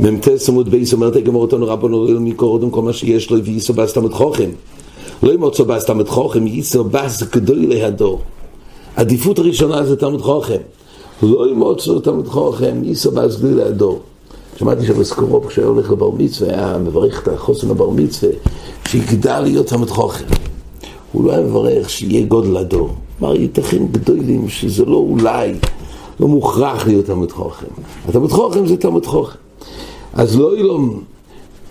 מ"ט עמוד בייס אומרת הגמור אותנו רבנו מקודם כל מה שיש לו וייסו בס תלמוד חוכם. לא ימוצו תלמוד חוכם ייסו בס גדול להדור עדיפות הראשונה זה תלמוד חוכם. לא ימוצו תלמוד חוכם ייסו בס גדול להדור שמעתי שבסקורוב כשהיה הולך לבר מצווה היה מברך את החוסן לבר מצווה שיגדל להיות תלמוד חוכם. הוא לא היה מברך שיהיה גודל הדור אמר ייתכן גדולים שזה לא אולי לא מוכרח להיות תלמוד חוכם התלמוד חוכם זה תלמוד חוכם אז לא אילום,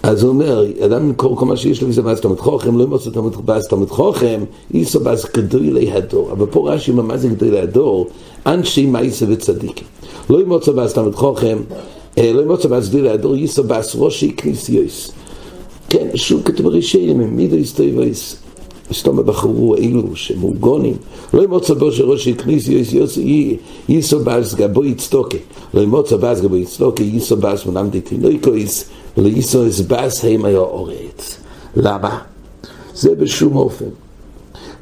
אז הוא אומר, אדם כל, כל מה שיש לו וזה באז תלמוד חוכם, לא ימוצא תלמוד באז תלמוד חוכם, איסו באז גדולי הדור. אבל פה רש"י אומר, מה זה גדולי הדור? אנשי מייסה וצדיקים. לא ימוצא באז תלמוד חוכם, לא ימוצא באז גדולי הדור, איסו באז ראשי כניסיוס. כן, שוב כתוב ראשיים, מידו הסתובויס. סתום בחרו אלו שמוגונים. לא ימוצא בו שראש הכניס ייסו באז גבו יצטוקה. לא ימוצא באז גבו יצטוקה ייסו באז מנם דתינויקויס ולא ייסו באז הם היה אורץ. למה? זה בשום אופן.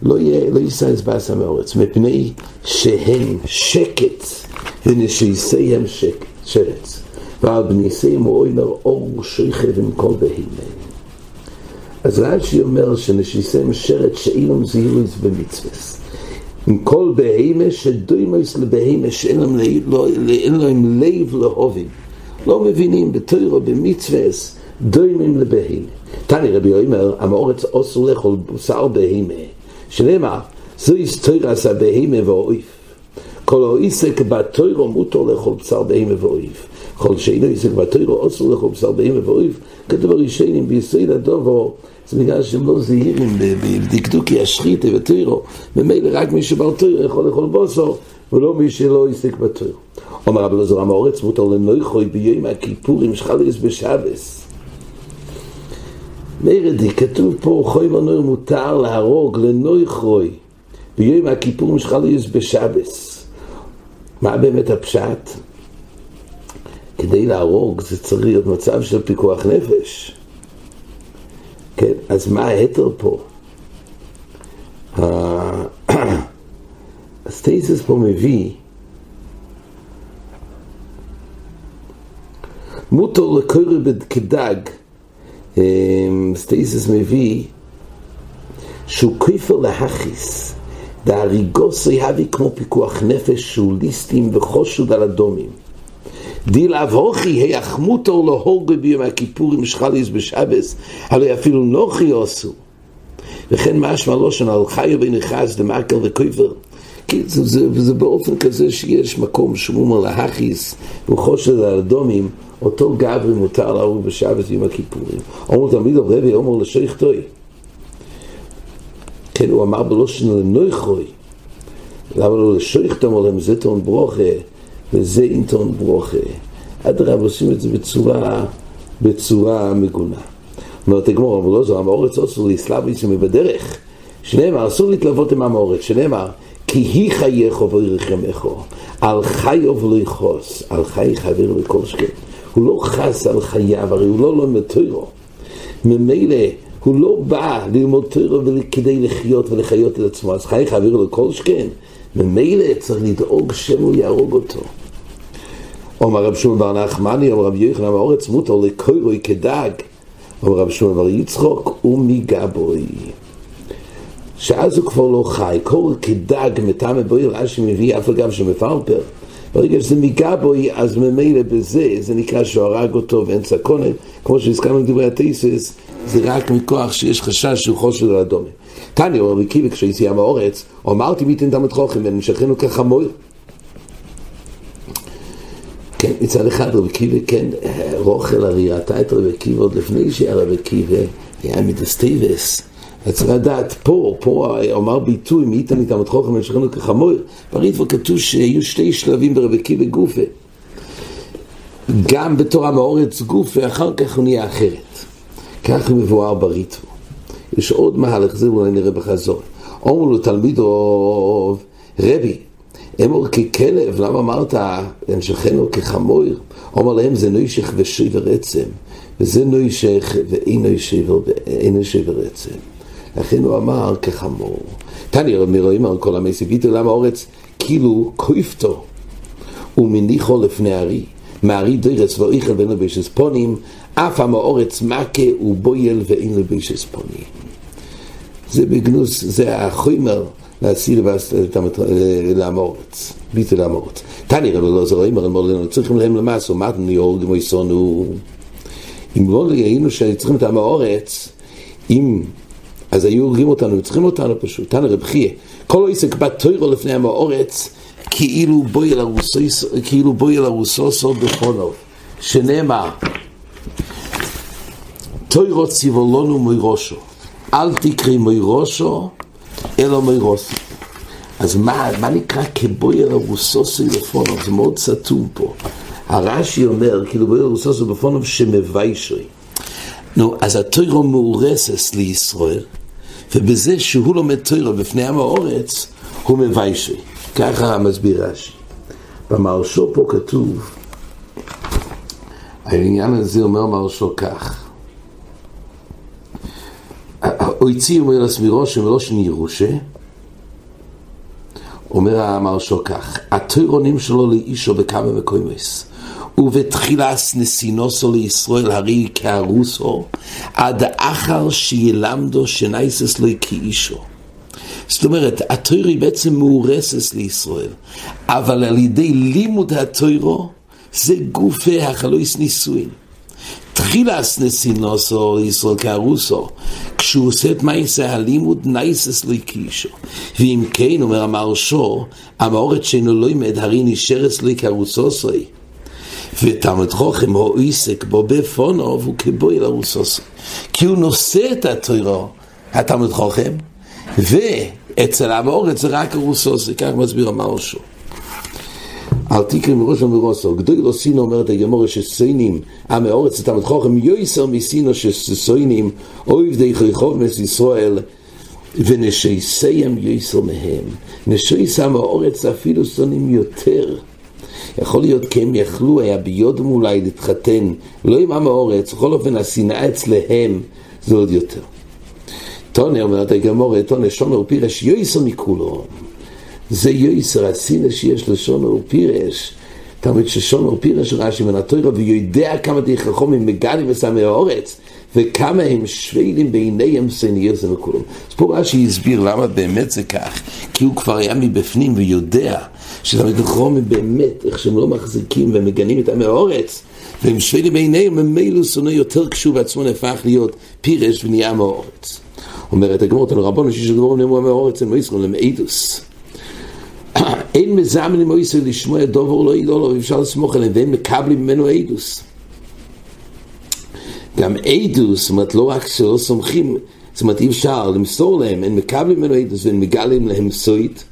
לא, לא ייסע באז הם אורץ מפני שהם שקט ונשיסיהם שרץ. ועל בניסיהם הוא אומר אור שכב עם כל בהימה אז רש"י אומר שנשיסם שרת שאינם זהירוס במצווס. עם כל בהימה שדוימוס לבהימה שאין להם, לא, להם לב להובים. לא מבינים בתוירו במצווס דוימים לבהימה. תני רבי אומר, המאורץ אוסר לאכול בשר בהימה, שנאמר, זו תוירס הבהימה ואויף. כל העסק בתוירו מותר לאכול בשר בהימה ואויף. כל שאינו עסק בתוירו אוסר לאכול בשר בהימה ואויף, כתוב הראשונים ביסוד הדובו. זה בגלל שהם לא זהירים בדקדוקי השחיתה וטוירו ממילא רק מי שבר טוירו יכול לאכול בוסו ולא מי שלא יסתק בטוירו אומר רבי לזור המאורץ מותר לנויכוי ביום הכיפורים שחליס בשבס. מרדי כתוב פה חוי ונויר מותר להרוג לנויכוי ביום הכיפורים שחליס בשבס. מה באמת הפשט? כדי להרוג זה צריך להיות מצב של פיקוח נפש. כן, אז מה ההתר פה? הסטייסס פה מביא מותר לקורא כדג. סטייסס מביא שהוא כיפר להכיס דהריגוס יהבי כמו פיקוח נפש שהוא ליסטים וחושוד על אדומים דיל אבוכי היחמותו להורגו ביום הכיפורים שחליס בשבס, הרי אפילו נוחי עשו. וכן משמע לושן על חיו ונחז דמקל וכויבר. זה, זה, זה באופן כזה שיש מקום שמומר להכיס וחושד על אדומים, אותו גברי מותר להרוג בשבס ביום הכיפורים. אומר תמיד על רבי, אומר לשיח טוי. כן, הוא אמר בלושן לנויכוי. למה לא לשיח תאמר להם זה טעון ברוכה וזה אינטון ברוכה. אדרבה עושים את זה בצורה, בצורה מגונה. אומרת הגמור, אבל לא זו, המאורץ אסור לאסלאביס בדרך. שנאמר, אסור להתלוות עם המאורץ, שנאמר, כי היא חייך וירחמךו, על חייו ולא יכעוס, על חי חבר לכל שקט. הוא לא חס על חייו, הרי הוא לא לומד תוירו. ממילא, הוא לא בא ללמוד תוירו כדי לחיות ולחיות את עצמו, אז חי חבר לכל שקט. ממילא צריך לדאוג שהוא יהרוג אותו. אומר רב שמעון בר נחמני, אומר רב יוחנן האורץ מותר לקוירוי כדג. אומר רב שמעון בר יצחוק ומגבוי. שאז הוא כבר לא חי, קורא כדג מטעם בוי רש"י מביא אף אגב שמפלפר. ברגע שזה מגבוי, אז ממילא בזה, זה נקרא שהוא הרג אותו ואין סקונה, כמו שהזכרנו בדברי התייסס, זה רק מכוח שיש חשש שהוא חושב על אדומה. תניא אומר כשהייתי עם האורץ, אמרתי מי תן תמת חוכם ונמשכנו כחמור. כן, מצד אחד רבי קיבי, כן, רוכל הרי ראתה את רבי קיבי עוד לפני שהיה רבי קיבי, היה מדסטיבס. צריך לדעת, פה, פה אמר ביטוי, מי ייתן איתם את חוכם ונמשכנו כחמור, בריתבו כתוב שיהיו שתי שלבים ברבי קיבי גופה. גם בתורה מאורץ גופה, אחר כך הוא נהיה אחרת. כך מבואר בריתבו. יש עוד מהלך, זה אולי נראה בחזור. אומרו לו תלמידו, רבי, אמור ככלב, למה אמרת הנשכנו כחמור? אומר להם זה נוישך ושיבר עצם, וזה נוישך ואינו שיבר, שיבר עצם. לכן הוא אמר כחמור. תני רבי רואים על כל המסי ביטו, למה אורץ כאילו קויפתו ומניחו לפני הארי, מארי דרס ואיכל ואין לבשס פונים, אף המאורץ מכה ובויל ואין לבשס פונים. זה בגנוס, זה החומר להסיר לאמורץ, ביטל לאמורץ. תני רבי לא זו רואים, אמר לנו, צריכים להם למעשה, אמרנו יהורגים או יסונו. אם לא היינו שצריכים את המאורץ, אם, אז היו הורגים אותנו, צריכים אותנו פשוט. תני רב חייה, כל עסק בתוירו לפני המאורץ, כאילו בוי אל הרוסוסו בפונו, שנאמר, תוירו ציבולונו מוירושו, אל תקרי מוירושו, אלא מוירוסו. אז מה, מה נקרא כבוי אל הרוסוסו בפונו? זה מאוד סתום פה. הרש"י אומר, כאילו בוי אל הרוסוסו בפונו שמביישוי. נו, אז התוירו מאורסס לישראל, ובזה שהוא לומד תוירו בפני עם האורץ, הוא מביישוי. ככה מסביר רש"י. במרשו פה כתוב, העניין הזה אומר מרשו כך, הוציא אומר לסמירו שמראש נירושה, אומר המרשו כך, התוירונים שלו לאישו בכמה מקומס, ובתחילס נסינוסו לישראל הרי כארוסו, עד אחר שילמדו שנייסס לו כאישו. זאת אומרת, התוירו היא בעצם מאורסת לישראל, אבל על ידי לימוד התוירו זה גופי החלויס נישואין. תחילס נסינוסו לישראל כארוסו, כשהוא עושה את מעשה הלימוד נייסס לי קישו. ואם כן, אומר המרשו, המאורת שאינו לא ימד, הרי נשארס לי כארוסוסוי. ותלמד חוכם הוא עסק בו בפונו והוא כבוי לארוסוסוי. כי הוא נושא את התוירו, התלמד חוכם, ואצל המאורת זה רק הרוסוסי, כך מסביר המרשו. אל תקרא מראש ומרוסו, גדוי לא סינו אומרת הגמורה שסוינים, עמי אורץ את עמד חוכם יויסר מסינו שסוינים, אויב די חייכוב מס ישראל, ונשייסיים יויסר מהם. נשייס עמי אורץ אפילו שונאים יותר. יכול להיות כי הם יכלו, היה ביודם אולי להתחתן, לא עם עם האורץ, בכל אופן השנאה אצלהם זה עוד יותר. טונה אומרת הגמורה, טונה שומר ופירש יויסר מכולו. זה יויסר, הסינא שיש לשומר ופירש. תמיד ששומר פירש רש"י מן התוירה ויודע כמה די חכומים מגלים וסמי האורץ וכמה הם שווילים בעיניהם סניר זה מכולם. אז פה רש"י הסביר למה באמת זה כך כי הוא כבר היה מבפנים ויודע שתמיד חכומים באמת איך שהם לא מחזיקים ומגנים את עמי האורץ והם שווילים בעיניהם ממילא שונא יותר כשהוא בעצמו נהפך להיות פירש ונהיה מהאורץ. אומרת הגמור תנו רבנו שיש דבורים נאמרו מהאורץ הם לא ישכון למעידוס אין מזמן עם אויסר לשמוע דובר לא ידעו לו, אפשר לסמוך עליהם, והם מקבלים ממנו עדוס. גם עדוס, זאת אומרת, לא רק שלא סומכים, זאת אומרת, אי אפשר למסור להם, הם מקבלים ממנו עדוס והם מגלים להם סוית,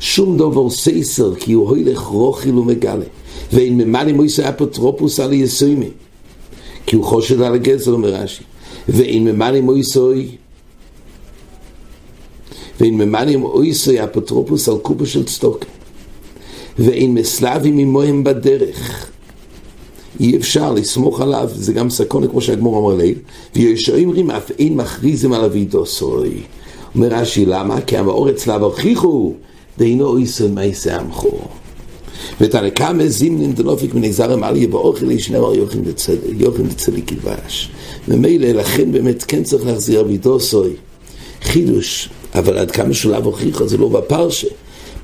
שום דובר סייסר, כי הוא הולך רוחיל ומגלה. ואין ממלא מויסר אפוטרופוס על יסוימי, כי הוא חושד על הגזר, אומר רש"י. ואין ממלא מויסר ואין ממנים אויסוי אפוטרופוס על קופה של צדוק ואין מסלבים עמוהם בדרך אי אפשר לסמוך עליו, זה גם סקונה כמו שהגמור אמר ליל וישעים רים אף אין מכריזם על אבידו סוי אומר רש"י למה? כי המאור אצלב הוכיחו דהינו אויסוי מייסה עמכו ותנקם זימנין דנופיק מנגזר עליה באוכל ישנאמר יוחין דצדיק, כבש. ומילא לכן באמת כן צריך להחזיר אבידו סוי. חידוש, אבל עד כמה שלב הוכיחה זה לא בפרשה.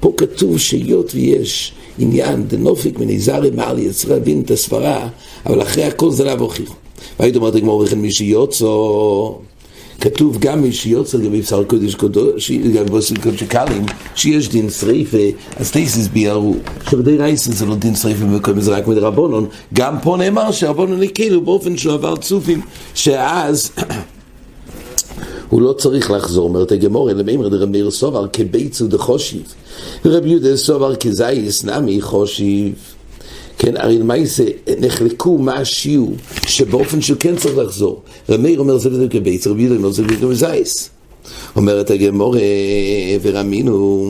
פה כתוב שהיות ויש עניין דנופיק מניזרי מעל יצרה דין את הסברה, אבל אחרי הכל זה לאו הוכיחו. והיית אומרת לגמור וכן מי שיוצא, כתוב גם מי שיוצא לגבי בשר קודש קודש, לגבי בשר קודש קלים, שיש דין שריפה, אז תייסס ביארו, שבדי רייסן זה לא דין שריפה במקום זה רק מדרבנון, גם פה נאמר שרבנון הקלו באופן שהוא עבר צופים, שאז הוא לא צריך לחזור, אומרת הגמור, אלא מימר דרב מאיר סובר כביצו דחושיב. ורב יהודה סובר כזייס נמי חושיב. כן, הרי למעשה נחלקו מה השיעור שבאופן שהוא כן צריך לחזור. רב מאיר אומר זה בדיוק כביץ, רב יהודה אומר זה בדיוק כזייס. אומרת הגמור, ורמינו,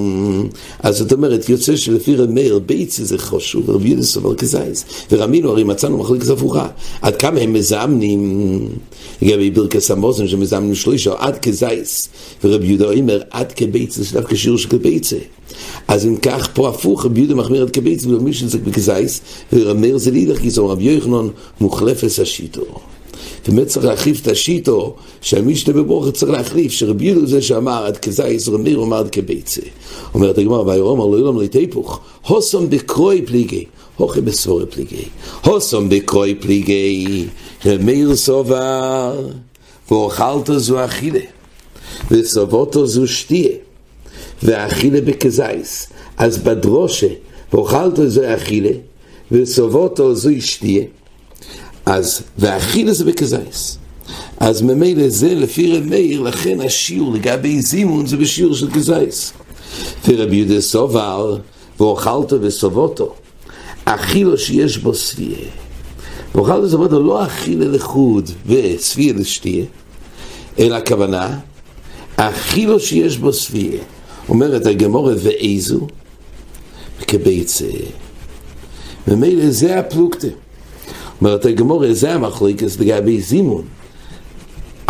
אז זאת אומרת, יוצא שלפי רמר, ביצי זה חשוב, רבי יהודה סובר כזייס, ורמינו, הרי מצאנו מחלקת הפוכה, עד כמה הם מזמנים, לגבי ברכס המוזן שמזמנים שלישו, עד כזייס, ורבי יהודה אומר, עד כביצי, זה דווקא שיעור של כביצי. אז אם כך, פה הפוך, רבי יהודה מחמיר עד כביצי, ולא מי שזה בכזייס, ורמר זה לידך, כי זה רבי יוחנון מוחלפס השיטו. באמת צריך להחליף את השיטו שהמשנה בברוך צריך להחליף, שרבי יהודה זה שאמר עד כזייס רמיר אומר עד כביצה. אומרת הגמרא, וירום לא ילום ליתהפוך, הוסום בקרוי פליגי, הוכי בסורי פליגי, הוסום בקרוי פליגי, רמיר סובר, ואוכלתו זו אכילה, וסובותו זו שתיה, ואכילה בכזייס. אז בדרושה, ואוכלתו זו אכילה, וסובותו זו שתיה. אז, ואכילה זה בכזייס. אז ממילא זה לפי רב מאיר, לכן השיעור לגבי זימון זה בשיעור של כזייס. ורבי יהודה סובר, ואוכלתו וסובותו, אכילו שיש בו סביה. ואוכלתו וסובותו לא אכילה לחוד וסביה לשתיה, אלא הכוונה, אכילו שיש בו סביה. אומרת הגמורת ואיזו, כביצה. ממילא זה הפלוגתא. אומרת הגמורה, זה המחלוקס לגבי זימון.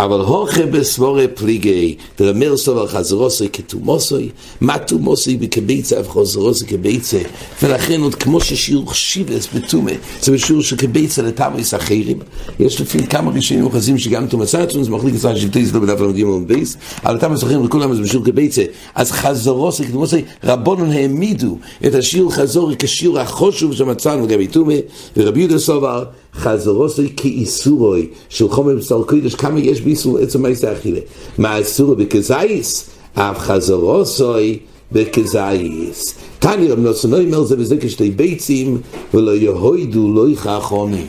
אבל הוכה בסבורי פליגי, דרמר סובר חזרוסי כתומוסי, מה תומוסי בקביצה אף חזרוסי כביצה, ולכן עוד כמו ששיעור שיבס בתומה, זה בשיעור של קביצה לתמריס אחרים. יש לפי כמה ראשונים אוחזים שגם תומסה עצמם, זה מחליק לצלח שבטי לא בדף למדים ובייס, אבל תמריס אחרים לכולם זה בשיעור קביצה, אז חזרוסי כתומוסי, רבונון העמידו את השיעור חזורי כשיעור החושוב שמצאנו לגבי תומה, ורבי יהודה סובר, חזרוסי כאיסורוי של חומר בשר קודש, כמה יש באיסור עצם מעשה אכילה. מה איסורו בכזייס? אף חזרוסי בכזייס. תניא רב נוסנוי אומר זה בזה כשתי ביצים ולא יהוידו לא יחכונים.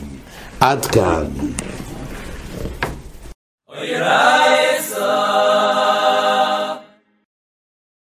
עד כאן.